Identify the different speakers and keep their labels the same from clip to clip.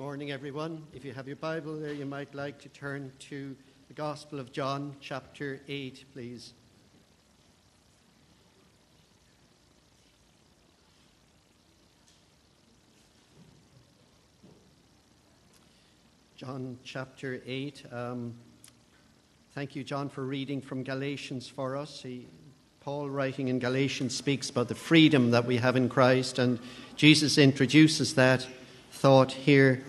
Speaker 1: morning, everyone. If you have your Bible there, you might like to turn to the Gospel of John, chapter 8, please. John chapter 8. Um, thank you, John, for reading from Galatians for us. He, Paul, writing in Galatians, speaks about the freedom that we have in Christ, and Jesus introduces that thought here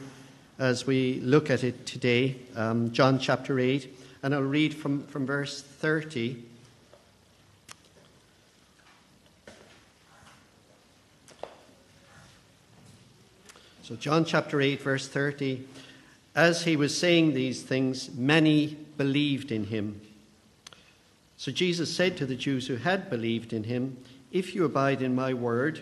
Speaker 1: as we look at it today, um, John chapter 8, and I'll read from, from verse 30. So, John chapter 8, verse 30. As he was saying these things, many believed in him. So Jesus said to the Jews who had believed in him, If you abide in my word,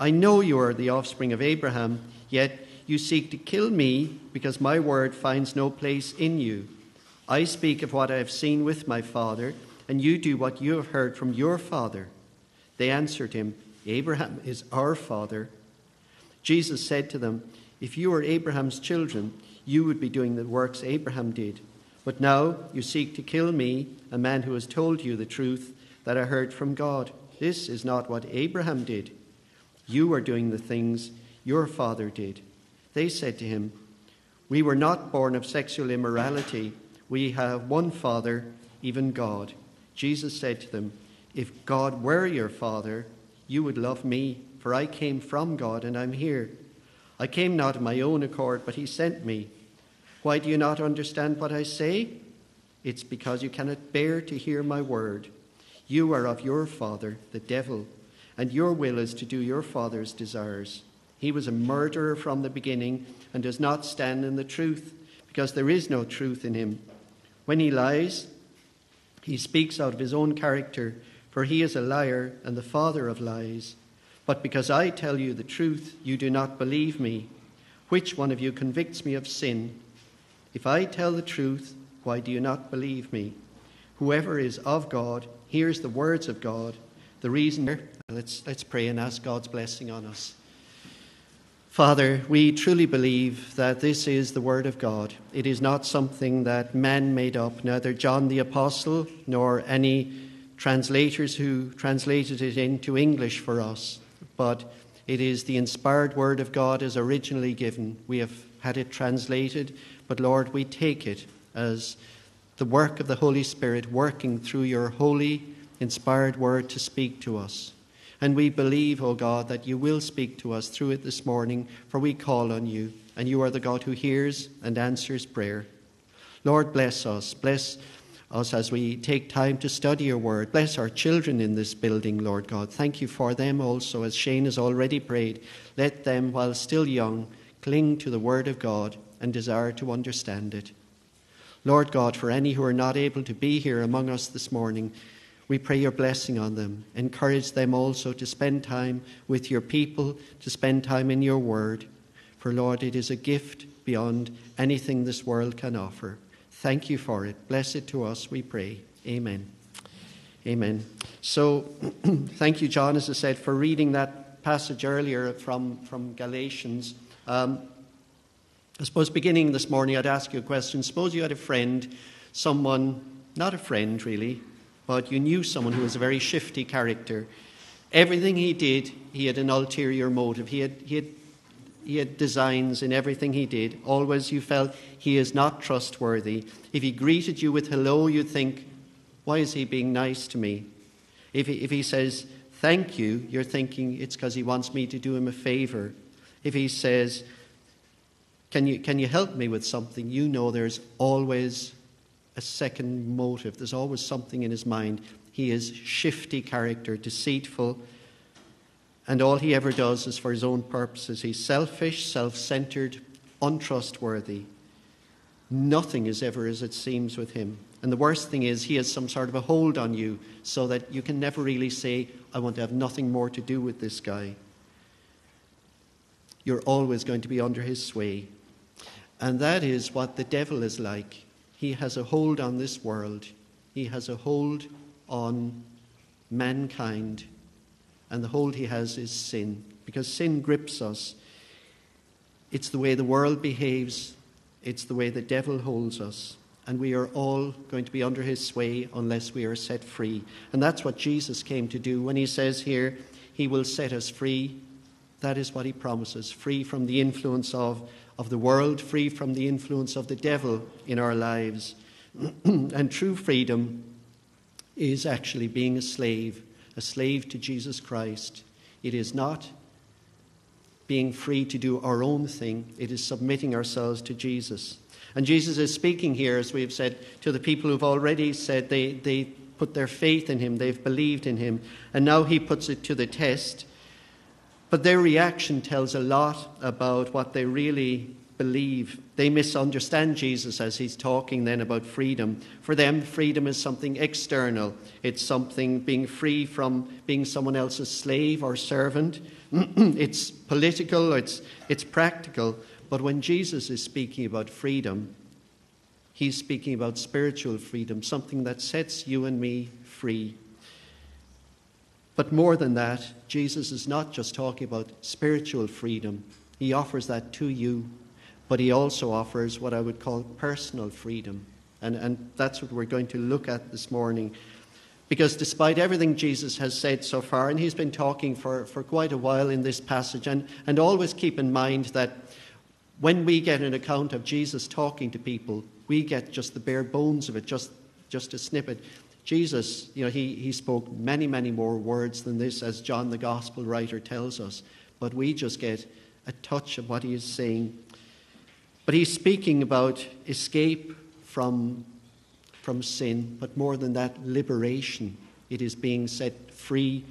Speaker 1: I know you are the offspring of Abraham, yet you seek to kill me because my word finds no place in you. I speak of what I have seen with my father, and you do what you have heard from your father. They answered him, Abraham is our father. Jesus said to them, If you were Abraham's children, you would be doing the works Abraham did. But now you seek to kill me, a man who has told you the truth that I heard from God. This is not what Abraham did. You are doing the things your father did. They said to him, We were not born of sexual immorality. We have one Father, even God. Jesus said to them, If God were your Father, you would love me, for I came from God and I'm here. I came not of my own accord, but He sent me. Why do you not understand what I say? It's because you cannot bear to hear my word. You are of your father, the devil and your will is to do your father's desires. He was a murderer from the beginning and does not stand in the truth, because there is no truth in him. When he lies, he speaks out of his own character, for he is a liar and the father of lies. But because I tell you the truth, you do not believe me. Which one of you convicts me of sin? If I tell the truth, why do you not believe me? Whoever is of God hears the words of God. The reason, let's, let's pray and ask God's blessing on us. Father, we truly believe that this is the Word of God. It is not something that man made up, neither John the Apostle nor any translators who translated it into English for us, but it is the inspired Word of God as originally given. We have had it translated, but Lord, we take it as the work of the Holy Spirit working through your holy, inspired word to speak to us. And we believe, O God, that you will speak to us through it this morning, for we call on you, and you are the God who hears and answers prayer. Lord, bless us. Bless us as we take time to study your word. Bless our children in this building, Lord God. Thank you for them also, as Shane has already prayed. Let them, while still young, cling to the word of God and desire to understand it. Lord God, for any who are not able to be here among us this morning, we pray your blessing on them. Encourage them also to spend time with your people, to spend time in your word. For, Lord, it is a gift beyond anything this world can offer. Thank you for it. Bless it to us, we pray. Amen. Amen. So, thank you, John, as I said, for reading that passage earlier from, from Galatians. Um, I suppose beginning this morning, I'd ask you a question. Suppose you had a friend, someone, not a friend really, but you knew someone who was a very shifty character. Everything he did, he had an ulterior motive. He had, he had, he had designs in everything he did. Always you felt he is not trustworthy. If he greeted you with hello, you'd think, why is he being nice to me? If he, if he says thank you, you're thinking it's because he wants me to do him a favor. If he says, can you, can you help me with something? You know there's always a second motive. There's always something in his mind. He is shifty character, deceitful, and all he ever does is for his own purposes. He's selfish, self centered, untrustworthy. Nothing is ever as it seems with him. And the worst thing is, he has some sort of a hold on you so that you can never really say, I want to have nothing more to do with this guy. You're always going to be under his sway. And that is what the devil is like. He has a hold on this world, he has a hold on mankind. And the hold he has is sin, because sin grips us. It's the way the world behaves, it's the way the devil holds us. And we are all going to be under his sway unless we are set free. And that's what Jesus came to do. When he says here, he will set us free, that is what he promises free from the influence of, of the world, free from the influence of the devil in our lives. and true freedom is actually being a slave, a slave to Jesus Christ. It is not being free to do our own thing, it is submitting ourselves to Jesus. And Jesus is speaking here, as we've said, to the people who've already said they, they put their faith in him, they've believed in him, and now he puts it to the test. But their reaction tells a lot about what they really believe. They misunderstand Jesus as he's talking then about freedom. For them, freedom is something external, it's something being free from being someone else's slave or servant. it's political, it's, it's practical. But when Jesus is speaking about freedom, he's speaking about spiritual freedom, something that sets you and me free. But more than that, Jesus is not just talking about spiritual freedom, he offers that to you, but he also offers what I would call personal freedom. And, and that's what we're going to look at this morning. Because despite everything Jesus has said so far, and he's been talking for, for quite a while in this passage, and, and always keep in mind that when we get an account of Jesus talking to people, we get just the bare bones of it, just, just a snippet. Jesus, you know, he, he spoke many, many more words than this, as John the Gospel writer tells us, but we just get a touch of what he is saying. But he's speaking about escape from, from sin, but more than that, liberation. It is being set free.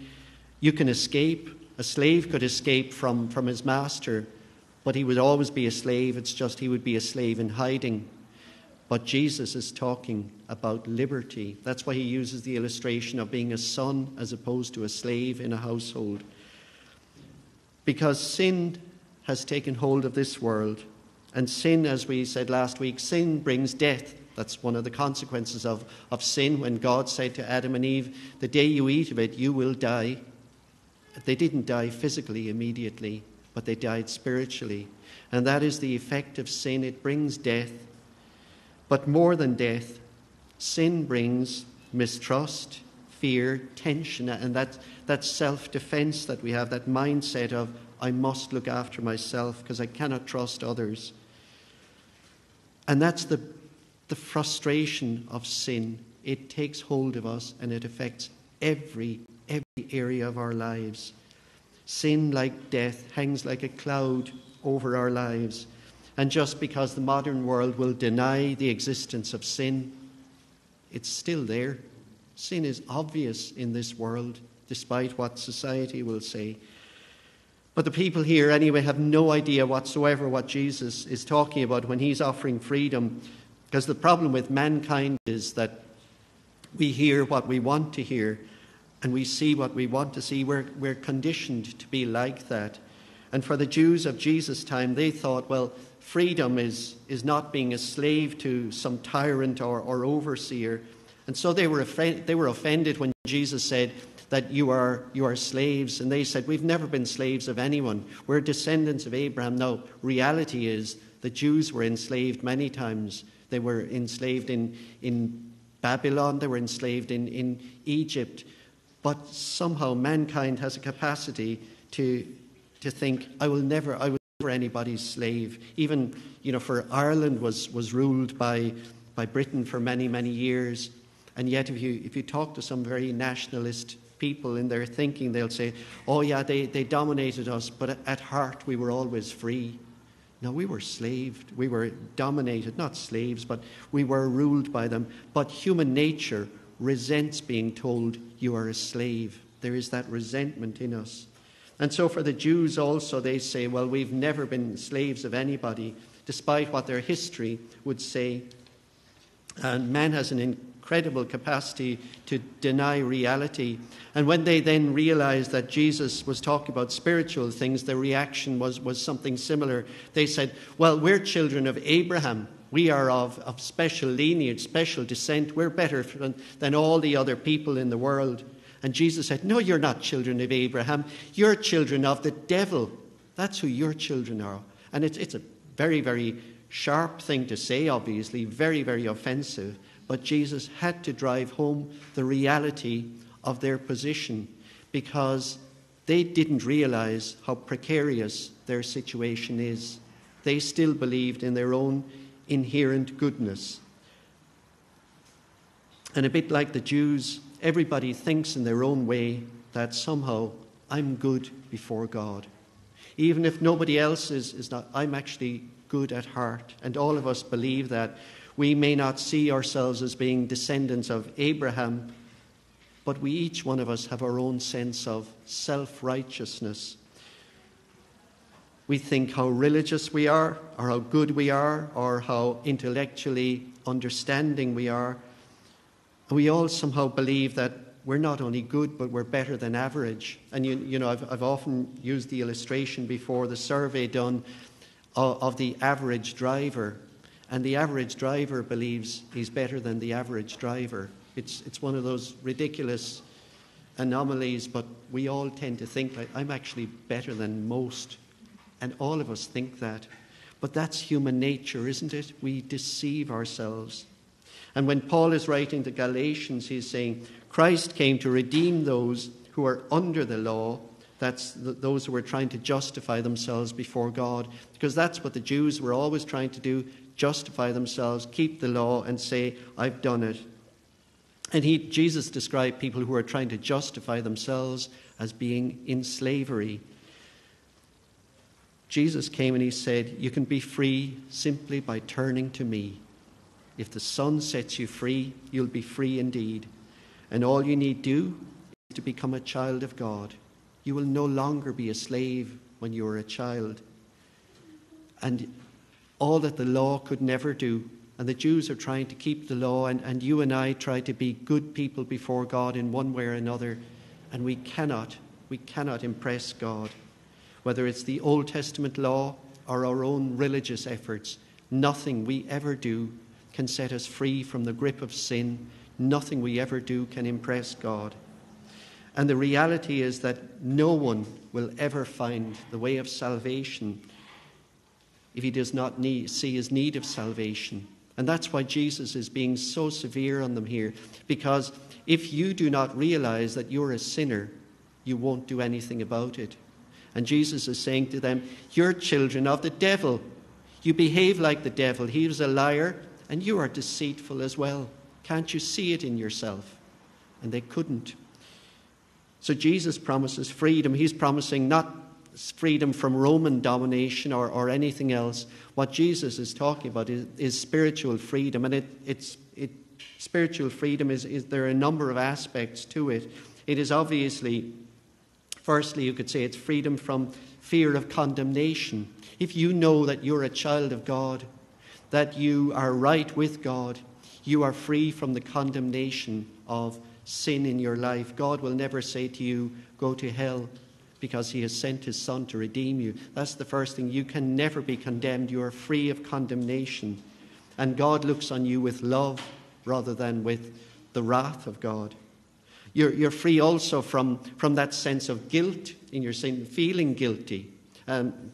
Speaker 1: You can escape. A slave could escape from, from his master, but he would always be a slave. It's just he would be a slave in hiding. But Jesus is talking about liberty. That's why he uses the illustration of being a son as opposed to a slave in a household. Because sin has taken hold of this world. And sin, as we said last week, sin brings death. That's one of the consequences of, of sin when God said to Adam and Eve, The day you eat of it, you will die. They didn't die physically immediately, but they died spiritually. And that is the effect of sin. It brings death. But more than death, sin brings mistrust, fear, tension, and that, that self defense that we have, that mindset of, I must look after myself because I cannot trust others. And that's the, the frustration of sin. It takes hold of us and it affects every, every area of our lives. Sin, like death, hangs like a cloud over our lives. And just because the modern world will deny the existence of sin, it's still there. Sin is obvious in this world, despite what society will say. But the people here, anyway, have no idea whatsoever what Jesus is talking about when he's offering freedom. Because the problem with mankind is that we hear what we want to hear and we see what we want to see. We're, we're conditioned to be like that. And for the Jews of Jesus' time, they thought, well, freedom is, is not being a slave to some tyrant or, or overseer. And so they were, they were offended when Jesus said that you are, you are slaves. And they said, We've never been slaves of anyone. We're descendants of Abraham. No, reality is the Jews were enslaved many times. They were enslaved in, in Babylon, they were enslaved in, in Egypt. But somehow mankind has a capacity to, to think, I will never, I will for anybody's slave. Even, you know, for Ireland was, was ruled by, by Britain for many, many years. And yet, if you, if you talk to some very nationalist people in their thinking, they'll say, oh, yeah, they, they dominated us, but at heart we were always free. No, we were slaved. We were dominated, not slaves, but we were ruled by them. But human nature resents being told you are a slave. There is that resentment in us. And so for the Jews also, they say, well, we've never been slaves of anybody. despite what their history would say. And man has an incredible capacity to deny reality. And when they then realized that Jesus was talking about spiritual things, their reaction was, was something similar. They said, Well, we're children of Abraham. We are of, of special lineage, special descent. We're better than, than all the other people in the world. And Jesus said, No, you're not children of Abraham. You're children of the devil. That's who your children are. And it's, it's a very, very sharp thing to say, obviously, very, very offensive. But Jesus had to drive home the reality of their position because they didn't realize how precarious their situation is. They still believed in their own inherent goodness. And a bit like the Jews, everybody thinks in their own way that somehow I'm good before God. Even if nobody else is, is not, I'm actually good at heart. And all of us believe that. We may not see ourselves as being descendants of Abraham, but we each one of us have our own sense of self righteousness. We think how religious we are, or how good we are, or how intellectually understanding we are. We all somehow believe that we're not only good, but we're better than average. And you, you know, I've, I've often used the illustration before the survey done of, of the average driver. And the average driver believes he's better than the average driver. It's, it's one of those ridiculous anomalies, but we all tend to think like, I'm actually better than most. And all of us think that. But that's human nature, isn't it? We deceive ourselves. And when Paul is writing to Galatians, he's saying, Christ came to redeem those who are under the law that's the, those who were trying to justify themselves before God, because that's what the Jews were always trying to do justify themselves, keep the law, and say, I've done it. And he, Jesus described people who are trying to justify themselves as being in slavery. Jesus came and he said, You can be free simply by turning to me. If the Son sets you free, you'll be free indeed. And all you need do is to become a child of God. You will no longer be a slave when you are a child. And all that the law could never do, and the Jews are trying to keep the law, and, and you and I try to be good people before God in one way or another, and we cannot, we cannot impress God. Whether it's the Old Testament law or our own religious efforts, nothing we ever do can set us free from the grip of sin. Nothing we ever do can impress God. And the reality is that no one will ever find the way of salvation if he does not need, see his need of salvation. And that's why Jesus is being so severe on them here. Because if you do not realize that you're a sinner, you won't do anything about it. And Jesus is saying to them, You're children of the devil. You behave like the devil. He was a liar, and you are deceitful as well. Can't you see it in yourself? And they couldn't. So Jesus promises freedom. He's promising not freedom from Roman domination or, or anything else. What Jesus is talking about is, is spiritual freedom. And it, it's, it, spiritual freedom is, is, there are a number of aspects to it. It is obviously, firstly, you could say it's freedom from fear of condemnation. If you know that you're a child of God, that you are right with God, you are free from the condemnation of sin in your life, God will never say to you, Go to hell, because He has sent His Son to redeem you. That's the first thing. You can never be condemned. You are free of condemnation. And God looks on you with love rather than with the wrath of God. You're, you're free also from, from that sense of guilt in your sin, feeling guilty. Um,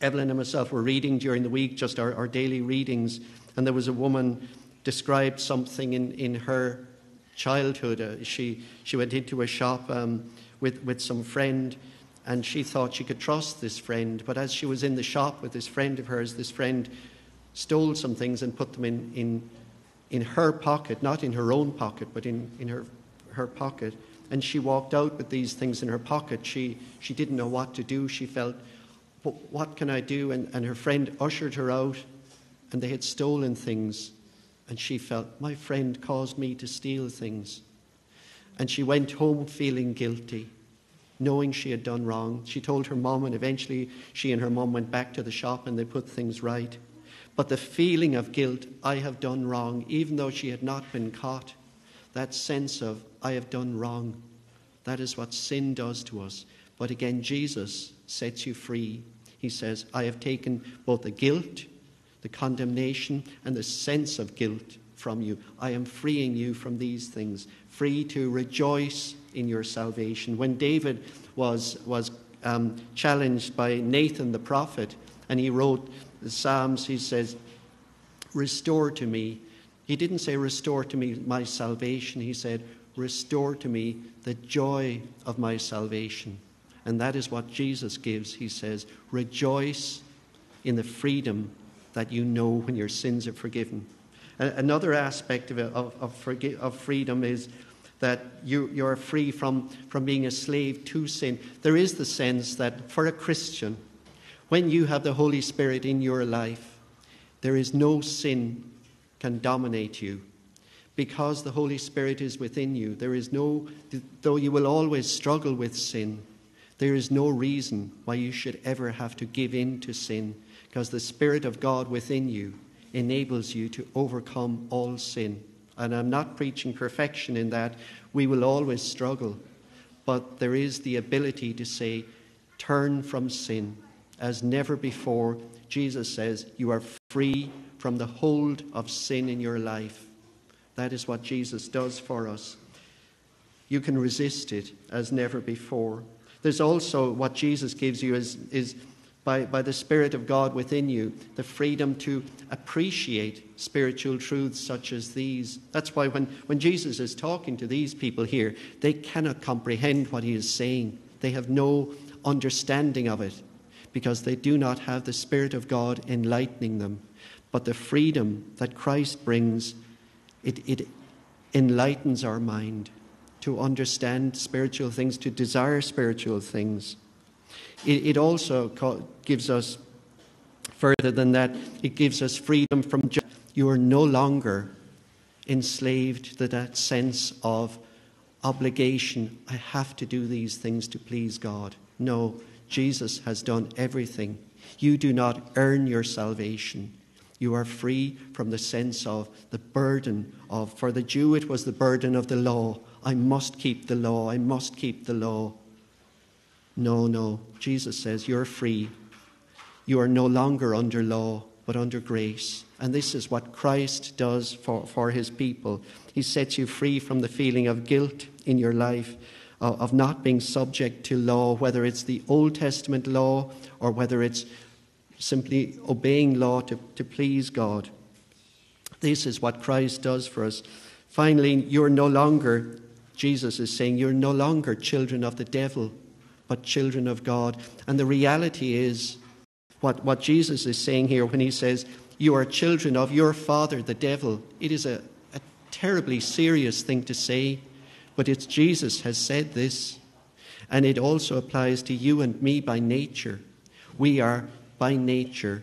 Speaker 1: Evelyn and myself were reading during the week, just our, our daily readings, and there was a woman described something in, in her childhood. Uh, she, she went into a shop um, with, with some friend and she thought she could trust this friend. But as she was in the shop with this friend of hers, this friend stole some things and put them in, in, in her pocket, not in her own pocket, but in, in her, her pocket. And she walked out with these things in her pocket. She, she didn't know what to do. She felt, what can I do? And, and her friend ushered her out, and they had stolen things. And she felt, my friend caused me to steal things. And she went home feeling guilty. knowing she had done wrong. She told her mom, and eventually she and her mom went back to the shop and they put things right. But the feeling of guilt, I have done wrong, even though she had not been caught, that sense of, I have done wrong, that is what sin does to us. But again, Jesus sets you free. He says, I have taken both the guilt, the condemnation, and the sense of guilt from you. I am freeing you from these things, free to rejoice in your salvation. When David was, was um, challenged by Nathan the prophet, and he wrote the Psalms, he says, Restore to me. He didn't say, Restore to me my salvation. He said, Restore to me the joy of my salvation. And that is what Jesus gives. He says, Rejoice in the freedom that you know when your sins are forgiven. Another aspect of, of, of, of freedom is that you, you're free from, from being a slave to sin. There is the sense that for a Christian, when you have the Holy Spirit in your life, there is no sin can dominate you. Because the Holy Spirit is within you, there is no, though you will always struggle with sin, there is no reason why you should ever have to give in to sin, because the Spirit of God within you enables you to overcome all sin. And I'm not preaching perfection in that we will always struggle, but there is the ability to say, turn from sin as never before. Jesus says, You are free from the hold of sin in your life. That is what Jesus does for us. You can resist it as never before. There's also what Jesus gives you is, is by, by the Spirit of God within you, the freedom to appreciate spiritual truths such as these. That's why when, when Jesus is talking to these people here, they cannot comprehend what he is saying. They have no understanding of it because they do not have the Spirit of God enlightening them. But the freedom that Christ brings, it, it enlightens our mind to understand spiritual things, to desire spiritual things. It, it also gives us, further than that, it gives us freedom from. Ju- you are no longer enslaved to that sense of obligation. I have to do these things to please God. No, Jesus has done everything. You do not earn your salvation. You are free from the sense of the burden of, for the Jew, it was the burden of the law. I must keep the law. I must keep the law. No, no. Jesus says, You're free. You are no longer under law, but under grace. And this is what Christ does for, for his people. He sets you free from the feeling of guilt in your life, of, of not being subject to law, whether it's the Old Testament law or whether it's simply obeying law to, to please God. This is what Christ does for us. Finally, you're no longer, Jesus is saying, you're no longer children of the devil but children of God. And the reality is what, what Jesus is saying here when he says, You are children of your father, the devil. It is a, a terribly serious thing to say, but it's Jesus has said this. And it also applies to you and me by nature. We are by nature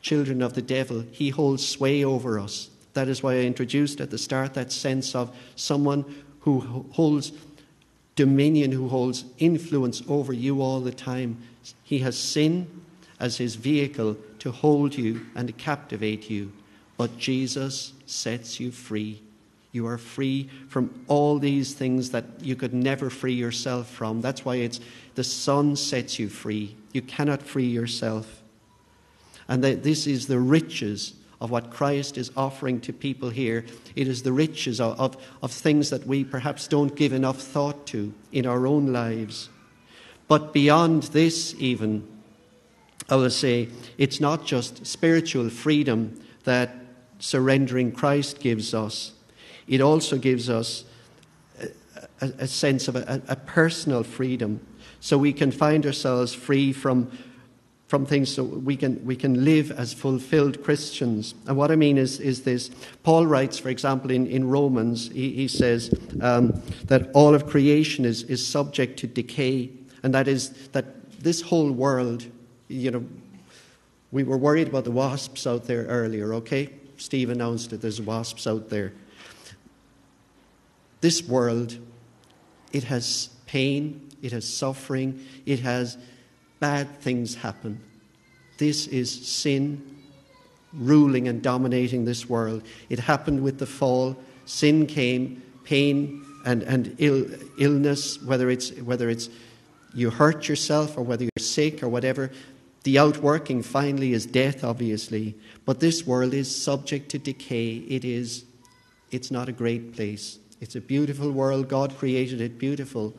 Speaker 1: children of the devil. He holds sway over us. That is why I introduced at the start that sense of someone who holds dominion, who holds influence over you all the time. He has sin as his vehicle to hold you and to captivate you. But Jesus sets you free. You are free from all these things that you could never free yourself from. That's why it's the Son sets you free. You cannot free yourself. And that this is the riches of what Christ is offering to people here. It is the riches of, of, of, things that we perhaps don't give enough thought to in our own lives. But beyond this, even, I will say, it's not just spiritual freedom that surrendering Christ gives us, it also gives us a, a sense of a, a personal freedom. So we can find ourselves free from from things so we can, we can live as fulfilled Christians. And what I mean is, is this Paul writes, for example, in, in Romans, he, he says um, that all of creation is, is subject to decay, and that is that this whole world, you know, we were worried about the wasps out there earlier, okay? Steve announced that there's wasps out there. This world, it has pain, it has suffering, it has bad things happen. This is sin ruling and dominating this world. It happened with the fall. Sin came, pain and, and Ill, illness, whether it's, whether it's you hurt yourself or whether you're sick or whatever. The outworking finally is death, obviously. But this world is subject to decay. It is, it's not a great place. It's a beautiful world. God created it beautiful.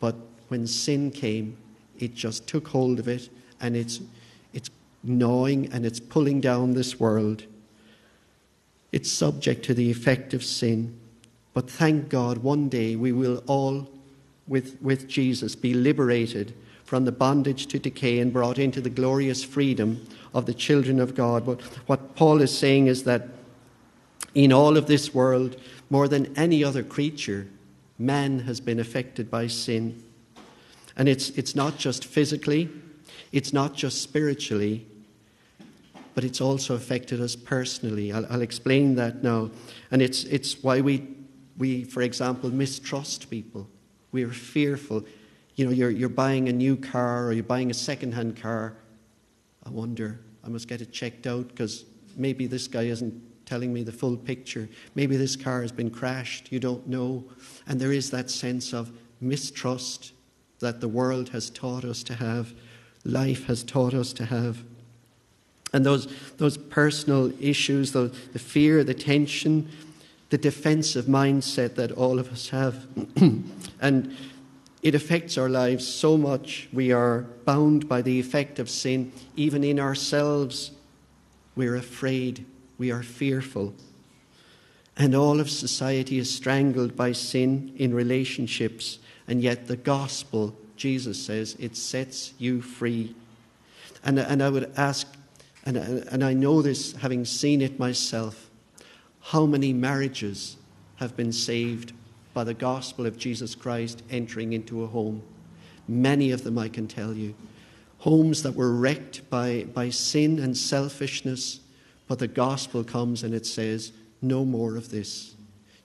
Speaker 1: But when sin came, it just took hold of it and it's, it's gnawing and it's pulling down this world. It's subject to the effect of sin. But thank God, one day we will all, with, with Jesus, be liberated from the bondage to decay and brought into the glorious freedom of the children of God. But what Paul is saying is that in all of this world, more than any other creature, man has been affected by sin. And it's, it's not just physically, it's not just spiritually, but it's also affected us personally. I'll, I'll explain that now. And it's, it's why we, we, for example, mistrust people. We're fearful. You know, you're, you're buying a new car or you're buying a second hand car. I wonder, I must get it checked out because maybe this guy isn't telling me the full picture. Maybe this car has been crashed. You don't know. And there is that sense of mistrust that the world has taught us to have, life has taught us to have. And those, those personal issues, the, the fear, the tension, the defensive mindset that all of us have. and it affects our lives so much. We are bound by the effect of sin, even in ourselves. We're afraid, we are fearful. And all of society is strangled by sin in relationships and yet, the gospel, Jesus says, it sets you free. And, and I would ask, and, and I know this having seen it myself, how many marriages have been saved by the gospel of Jesus Christ entering into a home? Many of them, I can tell you. Homes that were wrecked by, by sin and selfishness, but the gospel comes and it says, No more of this.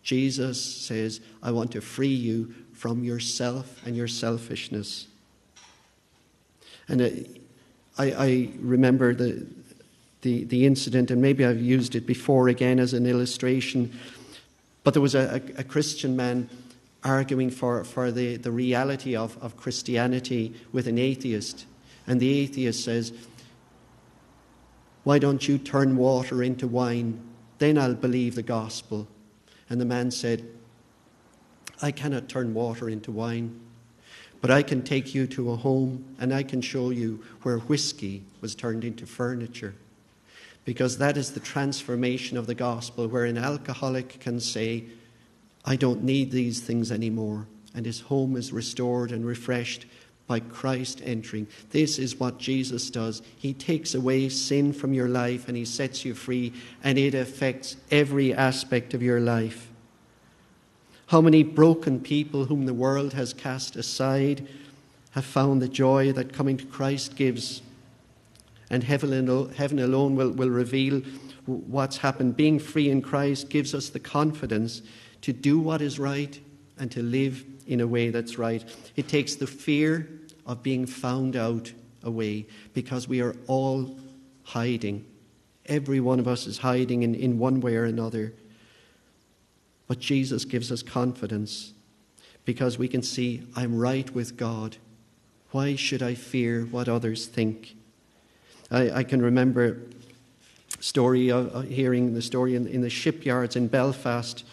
Speaker 1: Jesus says, I want to free you from yourself and your selfishness. And uh, I, I remember the, the, the incident, and maybe I've used it before again as an illustration, but there was a, a, a Christian man arguing for, for the, the reality of, of Christianity with an atheist. And the atheist says, Why don't you turn water into wine? Then I'll believe the gospel. And the man said, I cannot turn water into wine, but I can take you to a home and I can show you where whiskey was turned into furniture. Because that is the transformation of the gospel, where an alcoholic can say, I don't need these things anymore, and his home is restored and refreshed by Christ entering. This is what Jesus does. He takes away sin from your life and he sets you free, and it affects every aspect of your life. How many broken people whom the world has cast aside have found the joy that coming to Christ gives. And heaven alone will, will reveal what's happened. Being free in Christ gives us the confidence to do what is right and to live in a way that's right. It takes the fear of being found out away because we are all hiding. Every one of us is hiding in, in one way or another. But Jesus gives us confidence because we can see, I'm right with God. Why should I fear what others think? I, I can remember story uh, hearing the story in, in, the shipyards in Belfast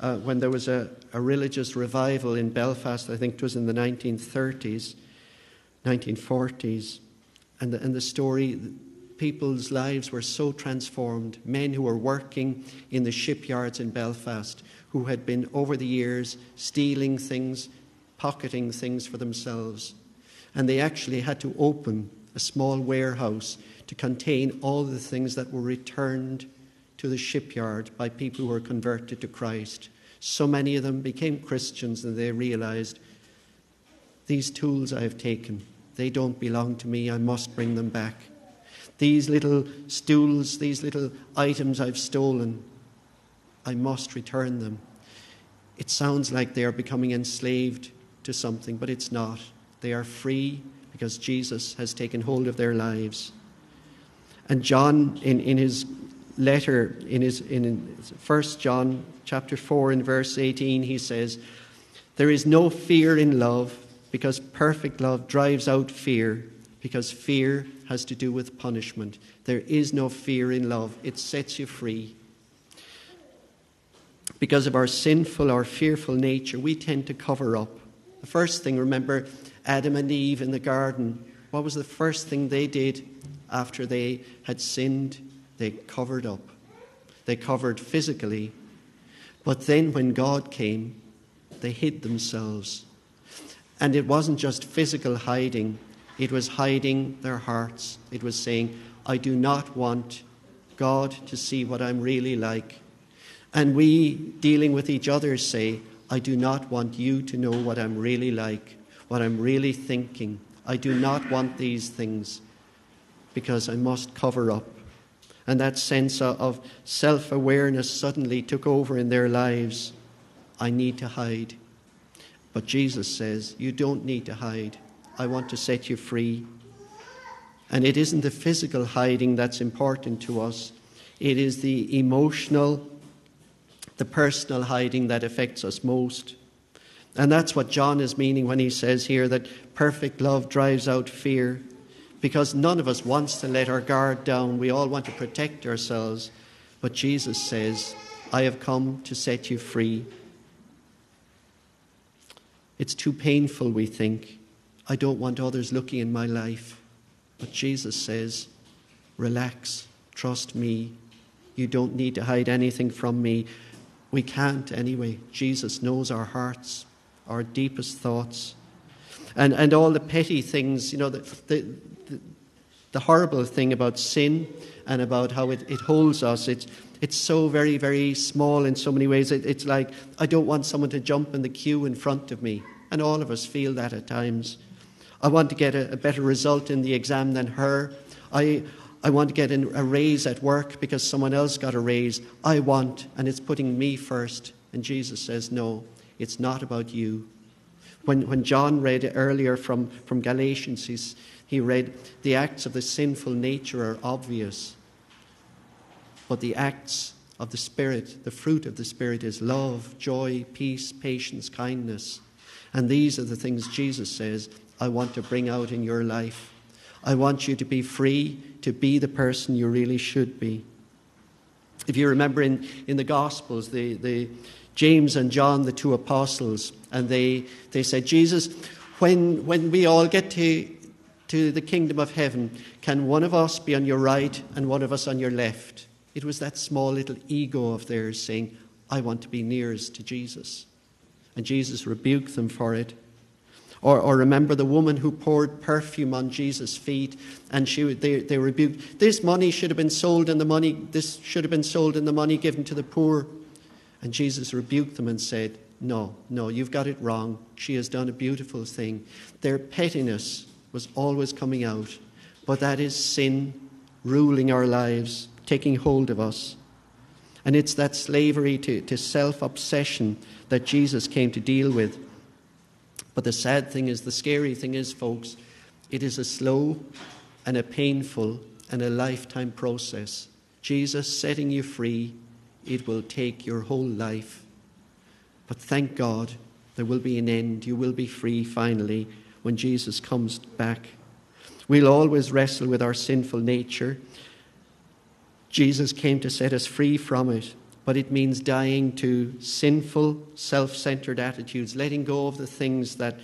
Speaker 1: uh, when there was a, a religious revival in Belfast. I think it was in the 1930s, 1940s, and the, and the story people's lives were so transformed. Men who were working in the shipyards in Belfast who had been over the years stealing things, pocketing things for themselves. And they actually had to open a small warehouse to contain all the things that were returned to the shipyard by people who were converted to Christ. So many of them became Christians and they realized these tools I have taken, they don't belong to me, I must bring them back. These little stools, these little items I've stolen, I must return them. It sounds like they are becoming enslaved to something, but it's not. They are free because Jesus has taken hold of their lives. And John, in, in his letter, in his in 1 John chapter 4 and verse 18, he says, There is no fear in love, because perfect love drives out fear, because fear has to do with punishment. There is no fear in love, it sets you free. Because of our sinful or fearful nature, we tend to cover up. The first thing, remember Adam and Eve in the garden. What was the first thing they did after they had sinned? They covered up. They covered physically. But then when God came, they hid themselves. And it wasn't just physical hiding, it was hiding their hearts. It was saying, I do not want God to see what I'm really like. And we, dealing with each other, say, I do not want you to know what I'm really like, what I'm really thinking. I do not want these things because I must cover up. And that sense of self awareness suddenly took over in their lives. I need to hide. But Jesus says, You don't need to hide. I want to set you free. And it isn't the physical hiding that's important to us, it is the emotional, the personal hiding that affects us most. And that's what John is meaning when he says here that perfect love drives out fear. Because none of us wants to let our guard down. We all want to protect ourselves. But Jesus says, I have come to set you free. It's too painful, we think. I don't want others looking in my life. But Jesus says, Relax, trust me. You don't need to hide anything from me. We can't anyway. Jesus knows our hearts, our deepest thoughts. And, and all the petty things, you know, the, the, the, the horrible thing about sin and about how it, it holds us. It's, it's so very, very small in so many ways. It, it's like, I don't want someone to jump in the queue in front of me. And all of us feel that at times. I want to get a, a better result in the exam than her. I, I want to get a raise at work because someone else got a raise. I want, and it's putting me first. And Jesus says, No, it's not about you. When, when John read earlier from, from Galatians, he's, he read, The acts of the sinful nature are obvious, but the acts of the Spirit, the fruit of the Spirit, is love, joy, peace, patience, kindness. And these are the things Jesus says I want to bring out in your life. I want you to be free to be the person you really should be. If you remember in, in the Gospels, the, the James and John, the two apostles, and they, they said, Jesus, when, when we all get to, to the kingdom of heaven, can one of us be on your right and one of us on your left? It was that small little ego of theirs saying, I want to be nearest to Jesus. And Jesus rebuked them for it. Or, or remember the woman who poured perfume on Jesus' feet and she, they, they rebuked, this money should have been sold and the money, this should have been sold and the money given to the poor. And Jesus rebuked them and said, No, no, you've got it wrong. She has done a beautiful thing. Their pettiness was always coming out, but that is sin ruling our lives, taking hold of us. And it's that slavery to, to self obsession that Jesus came to deal with. But the sad thing is, the scary thing is, folks, it is a slow and a painful and a lifetime process. Jesus setting you free, it will take your whole life. But thank God, there will be an end. You will be free finally when Jesus comes back. We'll always wrestle with our sinful nature. Jesus came to set us free from it but it means dying to sinful, self centered attitudes, letting go of the things that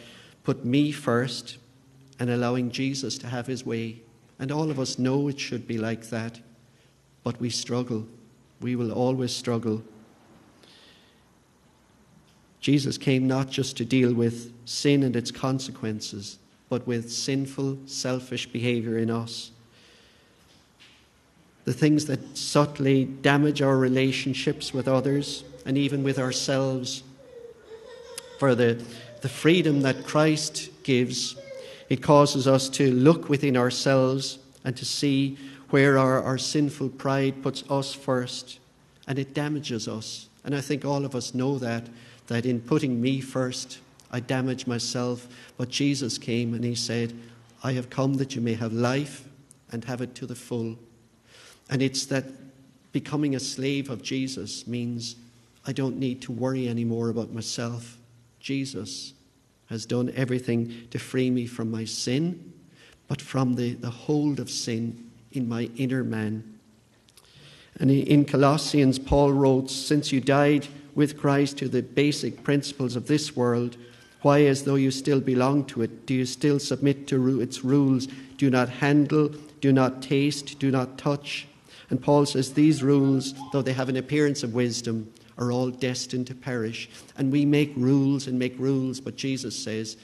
Speaker 1: put me first and allowing Jesus to have his way. And all of us know it should be like that, but we struggle. We will always struggle. Jesus came not just to deal with sin and its consequences, but with sinful, selfish behavior in us the things that subtly damage our relationships with others and even with ourselves. For the, the freedom that Christ gives, it causes us to look within ourselves and to see where our, our sinful pride puts us first and it damages us. And I think all of us know that, that in putting me first, I damage myself. But Jesus came and he said, I have come that you may have life and have it to the full. And it's that becoming a slave of Jesus means I don't need to worry anymore about myself. Jesus has done everything to free me from my sin, but from the, the hold of sin in my inner man. And in Colossians, Paul wrote, Since you died with Christ to the basic principles of this world, why, as though you still belong to it, do you still submit to its rules? Do not handle, do not taste, do not touch. And Paul says these rules, though they have an appearance of wisdom, are all destined to perish. And we make rules and make rules, but Jesus says,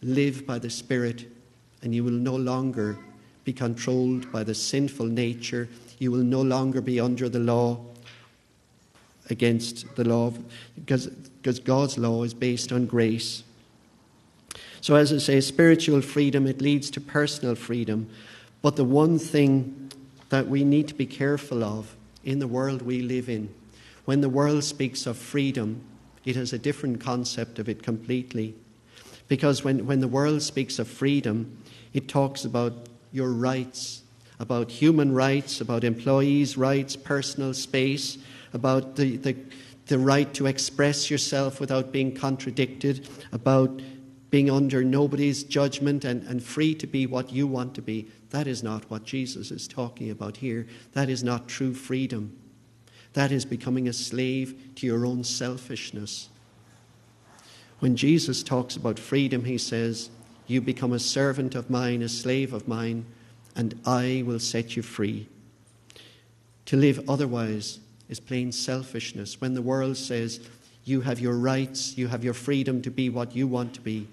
Speaker 1: live by the Spirit, and you will no longer be controlled by the sinful nature. You will no longer be under the law against the law, because, because God's law is based on grace. So, as I say, spiritual freedom, it leads to personal freedom. But the one thing that we need to be careful of in the world we live in, when the world speaks of freedom, it has a different concept of it completely. Because when, when the world speaks of freedom, it talks about your rights, about human rights, about employees' rights, personal space, about the, the, the right to express yourself without being contradicted, about being under nobody's judgment and, and free to be what you want to be. That is not what Jesus is talking about here. That is not true freedom. That is becoming a slave to your own selfishness. When Jesus talks about freedom, he says, You become a servant of mine, a slave of mine, and I will set you free. To live otherwise is plain selfishness. When the world says, You have your rights, you have your freedom to be what you want to be,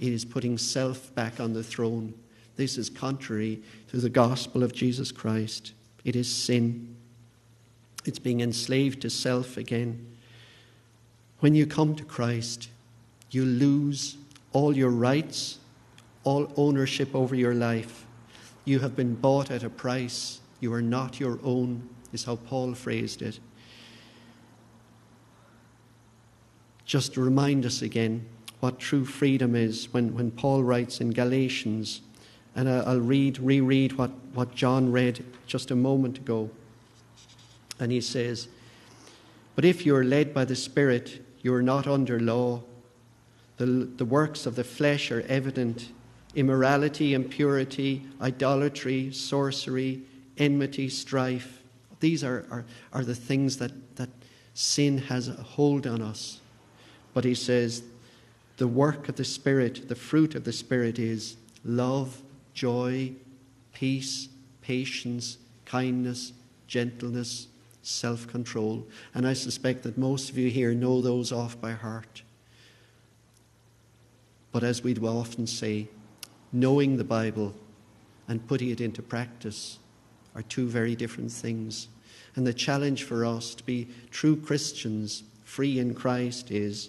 Speaker 1: it is putting self back on the throne. This is contrary to the gospel of Jesus Christ. It is sin. It's being enslaved to self again. When you come to Christ, you lose all your rights, all ownership over your life. You have been bought at a price. You are not your own, is how Paul phrased it. Just to remind us again what true freedom is when, when Paul writes in Galatians, and I'll read, reread what, what John read just a moment ago. And he says, But if you are led by the Spirit, you are not under law. The, the works of the flesh are evident immorality, impurity, idolatry, sorcery, enmity, strife. These are, are, are the things that, that sin has a hold on us. But he says, the work of the Spirit, the fruit of the Spirit is love, joy, peace, patience, kindness, gentleness, self control. And I suspect that most of you here know those off by heart. But as we do often say, knowing the Bible and putting it into practice are two very different things. And the challenge for us to be true Christians, free in Christ, is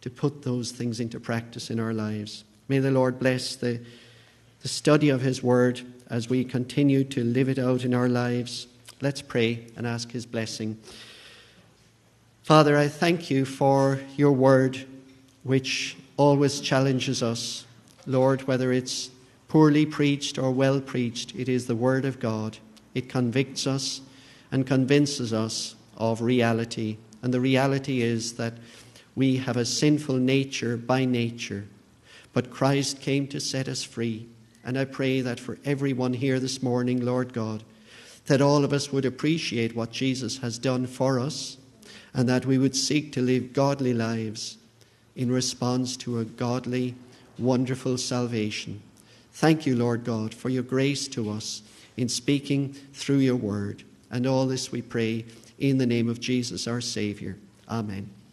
Speaker 1: to put those things into practice in our lives. May the Lord bless the, the study of His Word as we continue to live it out in our lives. Let's pray and ask His blessing. Father, I thank you for your Word, which always challenges us. Lord, whether it's poorly preached or well preached, it is the Word of God. It convicts us and convinces us of reality. And the reality is that we have a sinful nature by nature, but Christ came to set us free. And I pray that for everyone here this morning, Lord God, that all of us would appreciate what Jesus has done for us and that we would seek to live godly lives in response to a godly, wonderful salvation. Thank you, Lord God, for your grace to us in speaking through your word. And all this we pray in the name of Jesus, our Saviour. Amen.